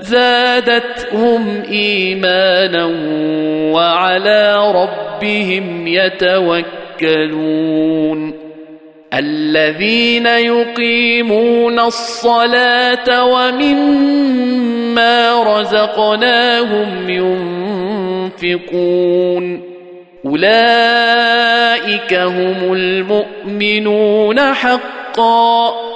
زادتهم إيمانا وعلى ربهم يتوكلون الذين يقيمون الصلاة ومما رزقناهم ينفقون أولئك هم المؤمنون حقا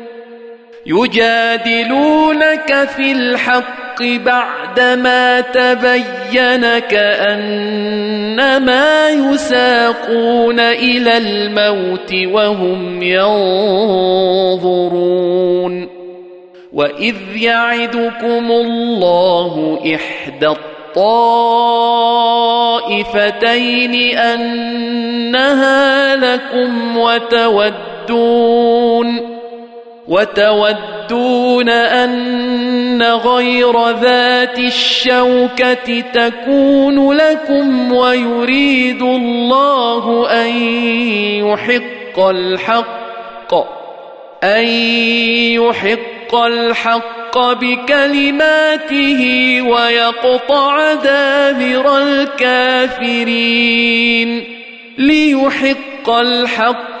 يجادلونك في الحق بعدما تبين كأنما يساقون إلى الموت وهم ينظرون وإذ يعدكم الله إحدى الطائفتين أنها لكم وتودون وتودون أن غير ذات الشوكة تكون لكم ويريد الله أن يحق الحق أن يحق الحق بكلماته ويقطع دابر الكافرين ليحق الحق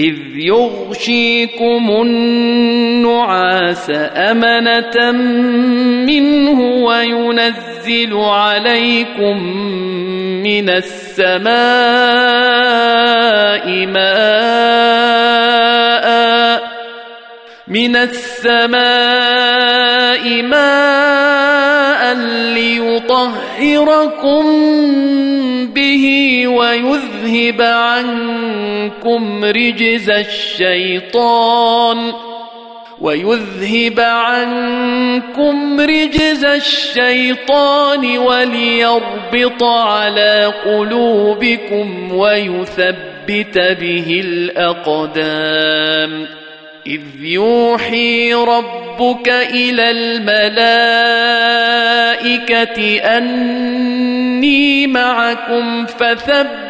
إذ يغشيكم النعاس أمنة منه وينزل عليكم من السماء ماء من السماء ماء ليطهركم به ويذهب عنكم رجز الشيطان ويذهب عنكم رجز الشيطان وليربط على قلوبكم ويثبت به الاقدام اذ يوحي ربك إلى الملائكه اني معكم فثبتوا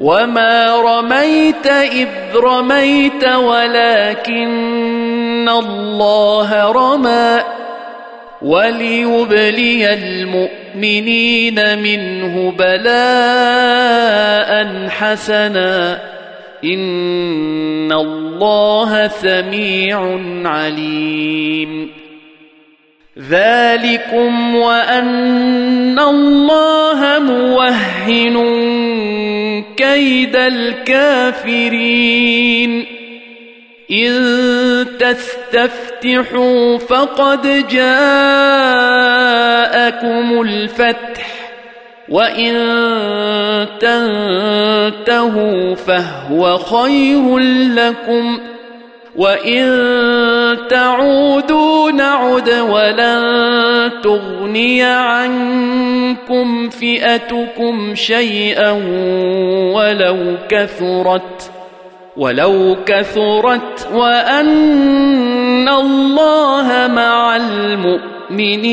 وما رميت اذ رميت ولكن الله رمى وليبلي المؤمنين منه بلاء حسنا ان الله سميع عليم ذلكم وان الله موهن كيد الكافرين ان تستفتحوا فقد جاءكم الفتح وان تنتهوا فهو خير لكم وان تعودوا نعد ولن تغني عنكم فئتكم شيئا ولو كثرت ولو كثرت وان الله مع المؤمنين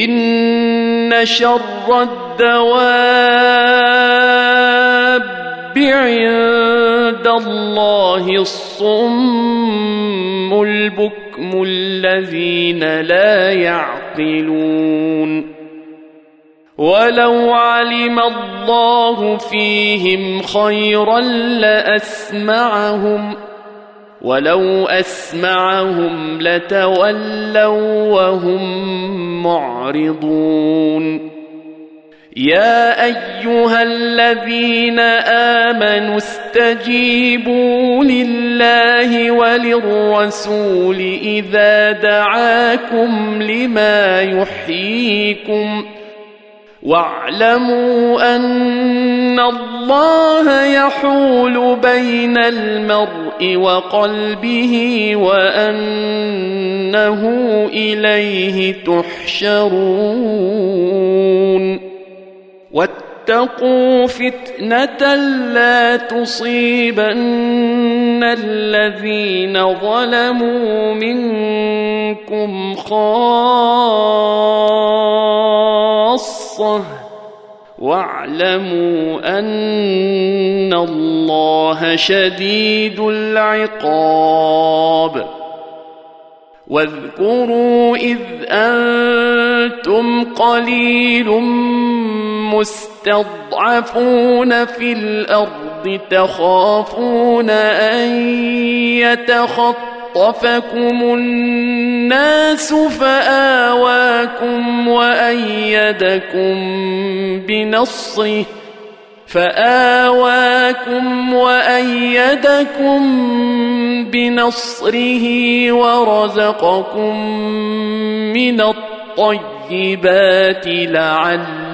إن شر الدواب عند الله الصم البكم الذين لا يعقلون. ولو علم الله فيهم خيرا لأسمعهم ولو اسمعهم لتولوا وهم معرضون يا ايها الذين امنوا استجيبوا لله وللرسول اذا دعاكم لما يحييكم واعلموا أن الله يحول بين المرء وقلبه وأنه إليه تحشرون. واتقوا فتنة لا تصيبن الذين ظلموا منكم خاصة واعلموا أن الله شديد العقاب واذكروا إذ أنتم قليل مستضعفون في الأرض تخافون أن يتخطفكم الناس فآواكم وأيدكم بنصره فآواكم وأيدكم بنصره ورزقكم من الطيبات لعلكم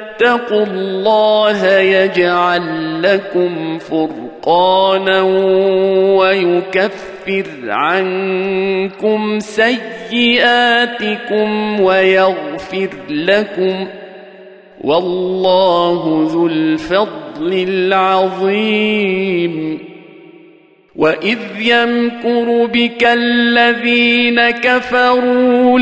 الله يجعل لكم فرقانا ويكفر عنكم سيئاتكم ويغفر لكم والله ذو الفضل العظيم. واذ يمكر بك الذين كفروا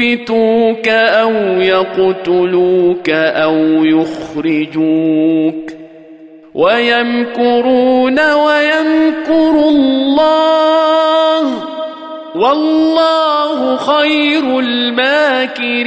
ليثبتوك أو يقتلوك أو يخرجوك ويمكرون ويمكر الله والله خير الماكرين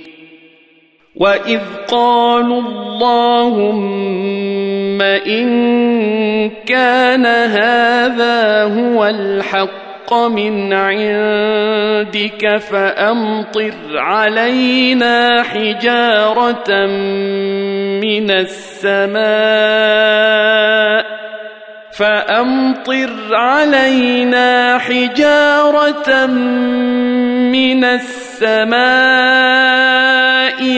واذ قالوا اللهم ان كان هذا هو الحق من عندك فامطر علينا حجاره من السماء فامطر علينا حجاره من السماء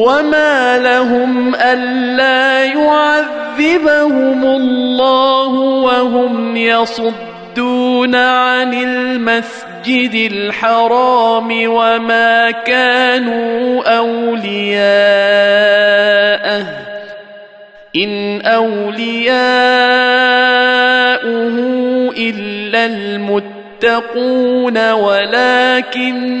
وما لهم الا يعذبهم الله وهم يصدون عن المسجد الحرام وما كانوا اولياءه ان اولياؤه الا المتقون ولكن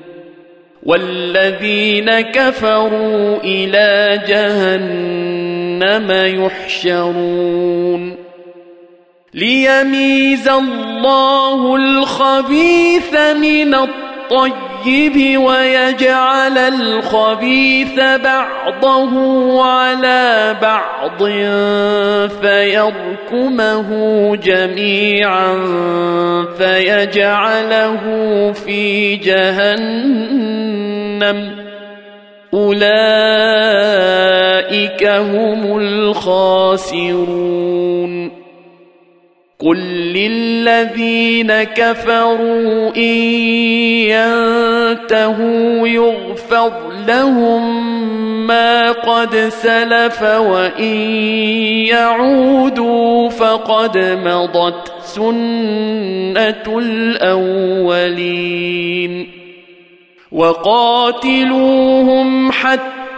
والذين كفروا إلى جهنم يحشرون ليميز الله الخبيث من الطيب الطيب ويجعل الخبيث بعضه على بعض فيركمه جميعا فيجعله في جهنم. أولئك هم الخاسرون. قل للذين كفروا ان ينتهوا يغفر لهم ما قد سلف وان يعودوا فقد مضت سنه الاولين وقاتلوهم حتى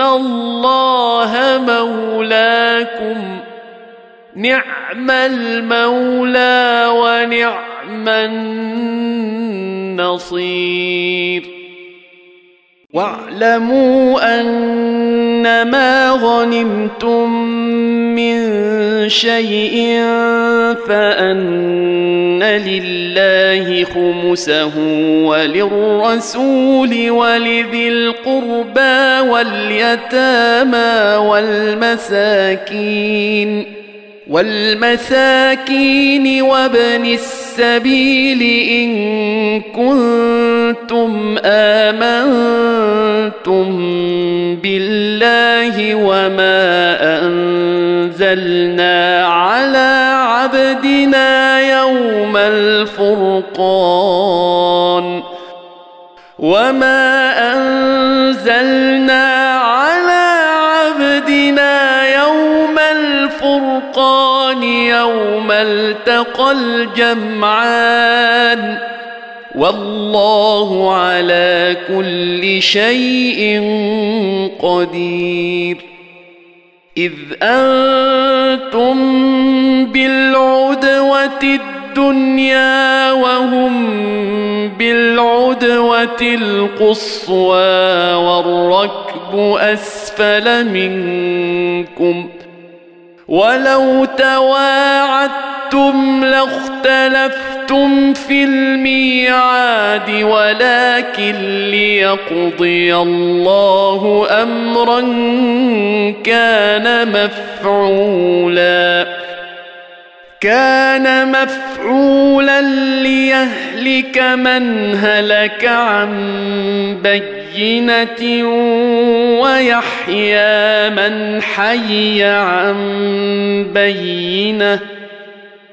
الله مولاكم. نعم المولى ونعم النصير. واعلموا ان ما غنمتم من شيء فأن لله خمسه وللرسول ولذي القربى واليتامى والمساكين والمساكين وابن السبيل إن كنتم آمنتم بالله وما انزلنا على عبدنا يوم الفرقان وما انزلنا على عبدنا يوم الفرقان يوم التقى الجمعان والله على كل شيء قدير. إذ أنتم بالعدوة الدنيا وهم بالعدوة القصوى والركب أسفل منكم. ولو تواعدتم لاختلفتم في الميعاد ولكن ليقضي الله أمرا كان مفعولا. كان مفعولا ليهلك من هلك عن بينة ويحيى من حي عن بينة.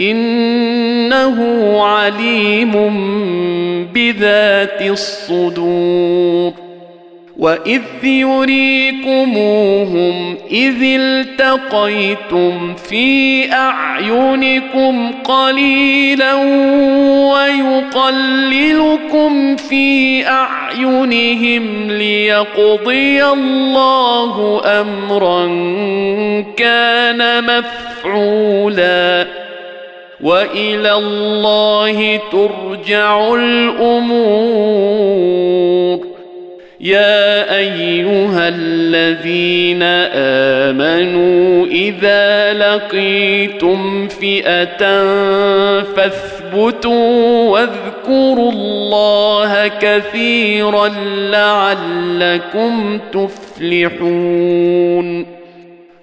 إنه عليم بذات الصدور. وإذ يريكموهم إذ التقيتم في أعينكم قليلا ويقللكم في أعينهم ليقضي الله أمرا كان مفعولا. وإلى الله ترجع الأمور. يا أيها الذين آمنوا إذا لقيتم فئة فاثبتوا واذكروا الله كثيرا لعلكم تفلحون.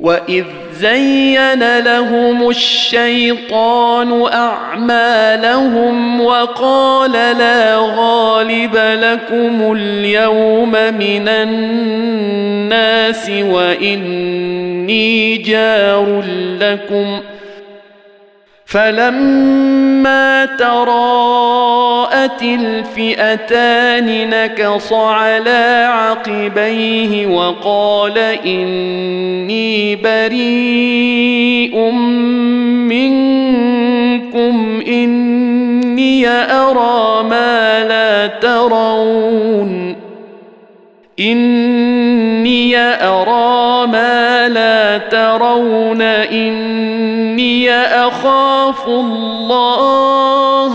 واذ زين لهم الشيطان اعمالهم وقال لا غالب لكم اليوم من الناس واني جار لكم فلما تراءت الفئتان نكص على عقبيه وقال اني بريء منكم اني ارى ما لا ترون اني ارى ما لا ترون اني اخاف الله.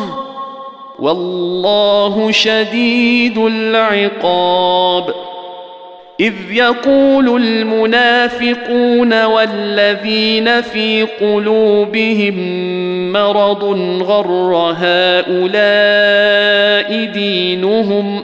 والله شديد العقاب. إذ يقول المنافقون والذين في قلوبهم مرض غر هؤلاء دينهم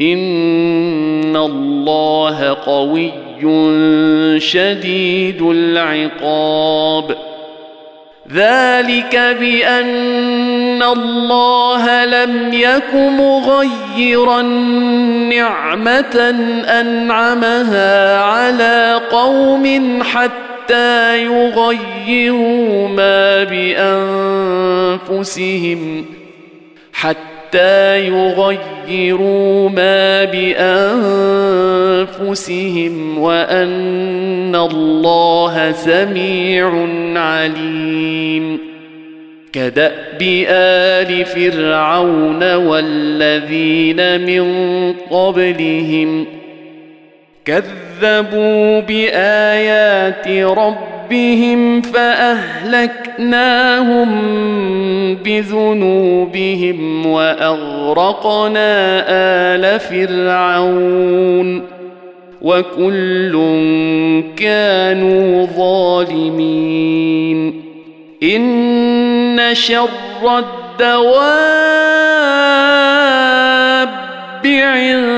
ان الله قوي شديد العقاب ذلك بان الله لم يك مغيرا نعمه انعمها على قوم حتى يغيروا ما بانفسهم حتى حتى يغيروا ما بانفسهم وان الله سميع عليم كداب ال فرعون والذين من قبلهم كذبوا بآيات ربهم فأهلكناهم بذنوبهم وأغرقنا آل فرعون وكل كانوا ظالمين إن شر الدواب عند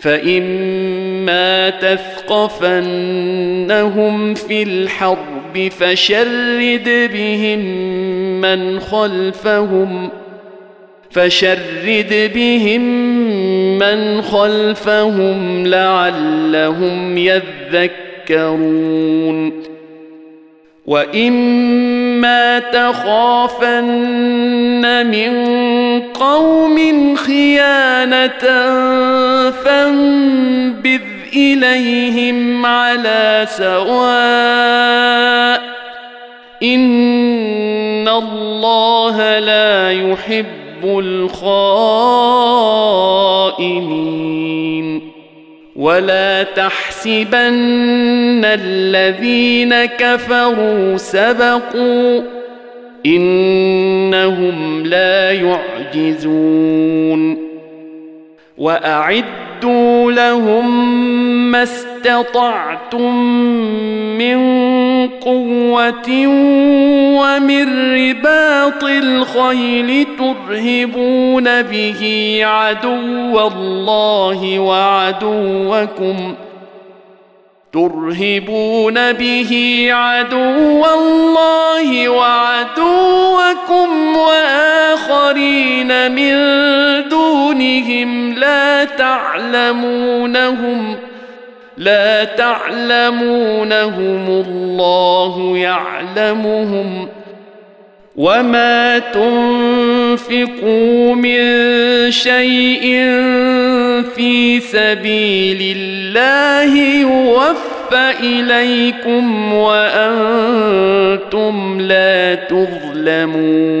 فإما تثقفنهم في الحرب فشرد بهم من خلفهم فشرد بهم من خلفهم لعلهم يذكرون واما تخافن من قوم خيانه فانبذ اليهم على سواء ان الله لا يحب الخائنين ولا تحسبن الذين كفروا سبقوا انهم لا يعجزون واعدوا لهم استطعتم من قوة ومن رباط الخيل ترهبون به عدو الله وعدوكم ترهبون به عدو الله وعدوكم وآخرين من دونهم لا تعلمونهم لا تعلمونهم الله يعلمهم وما تنفقوا من شيء في سبيل الله يوفى إليكم وأنتم لا تظلمون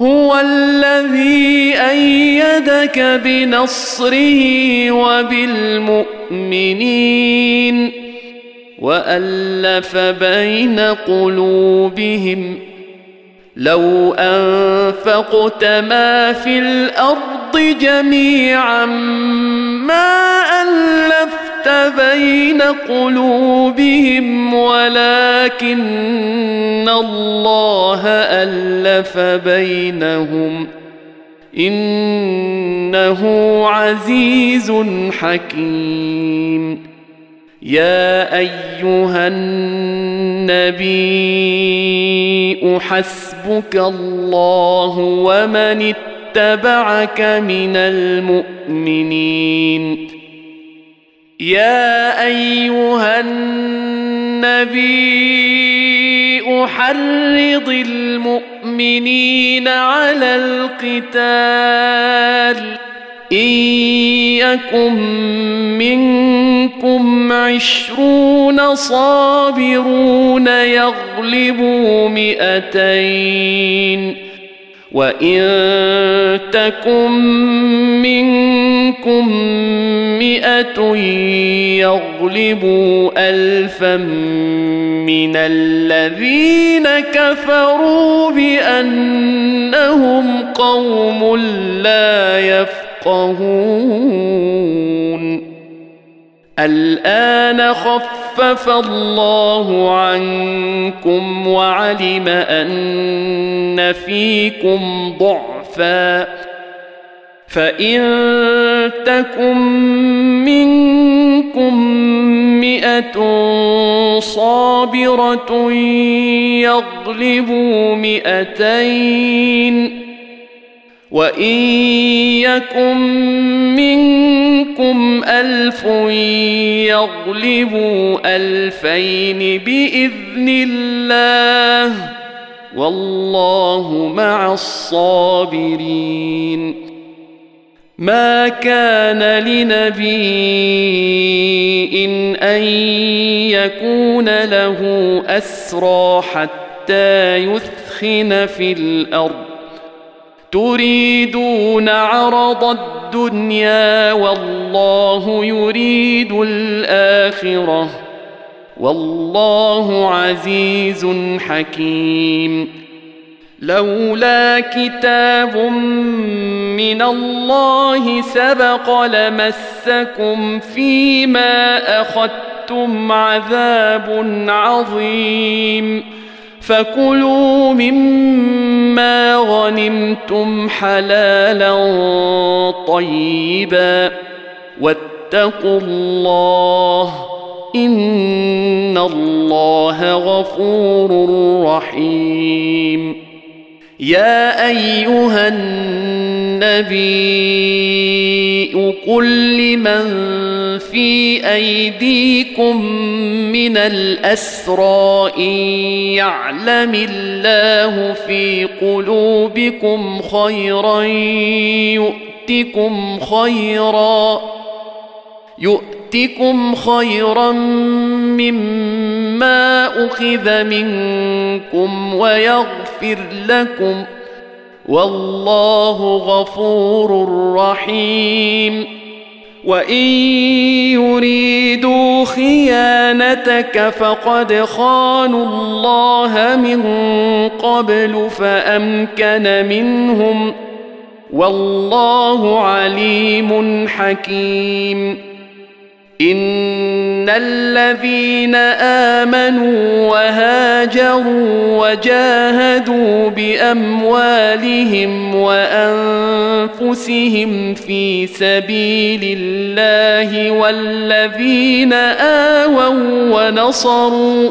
هو الذي أيدك بنصره وبالمؤمنين وألف بين قلوبهم لو أنفقت ما في الأرض جميعا ما ألفت بين قلوبهم ولكن الله ألف بينهم. إنه عزيز حكيم. يا أيها النبي حسبك الله ومن اتبعك من المؤمنين. يا أيها النبي حرض المؤمنين على القتال. إن يكن منكم عشرون صابرون يغلبوا مئتين. وان تكن منكم مئه يغلبوا الفا من الذين كفروا بانهم قوم لا يفقهون الان خفف الله عنكم وعلم أن فيكم ضعفا. فإن تكن منكم مئة صابرة يغلبوا مئتين وان يكن منكم الف يغلبوا الفين باذن الله والله مع الصابرين ما كان لنبي ان يكون له اسرى حتى يثخن في الأرض تريدون عرض الدنيا والله يريد الآخرة. والله عزيز حكيم. لولا كتاب من الله سبق لمسكم فيما أخذتم عذاب عظيم. فكلوا مما غنمتم حلالا طيبا واتقوا الله ان الله غفور رحيم يا أيها النبي قل لمن في أيديكم من الأسرى إن يعلم الله في قلوبكم خيرا يؤتكم خيرا يؤتكم خيرا مما أخذ منكم ويغفر لكم والله غفور رحيم. وإن يريدوا خيانتك فقد خانوا الله من قبل فأمكن منهم. والله عليم حكيم. ان الذين امنوا وهاجروا وجاهدوا باموالهم وانفسهم في سبيل الله والذين اووا ونصروا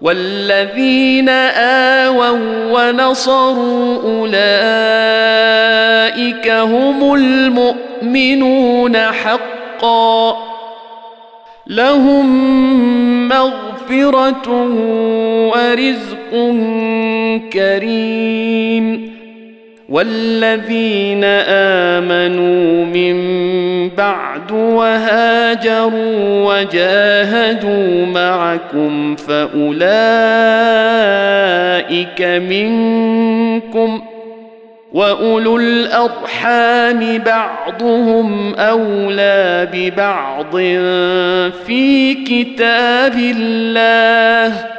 والذين آووا ونصروا أولئك هم المؤمنون حقا. لهم مغفرة ورزق كريم. والذين امنوا من بعد وهاجروا وجاهدوا معكم فاولئك منكم واولو الارحام بعضهم اولى ببعض في كتاب الله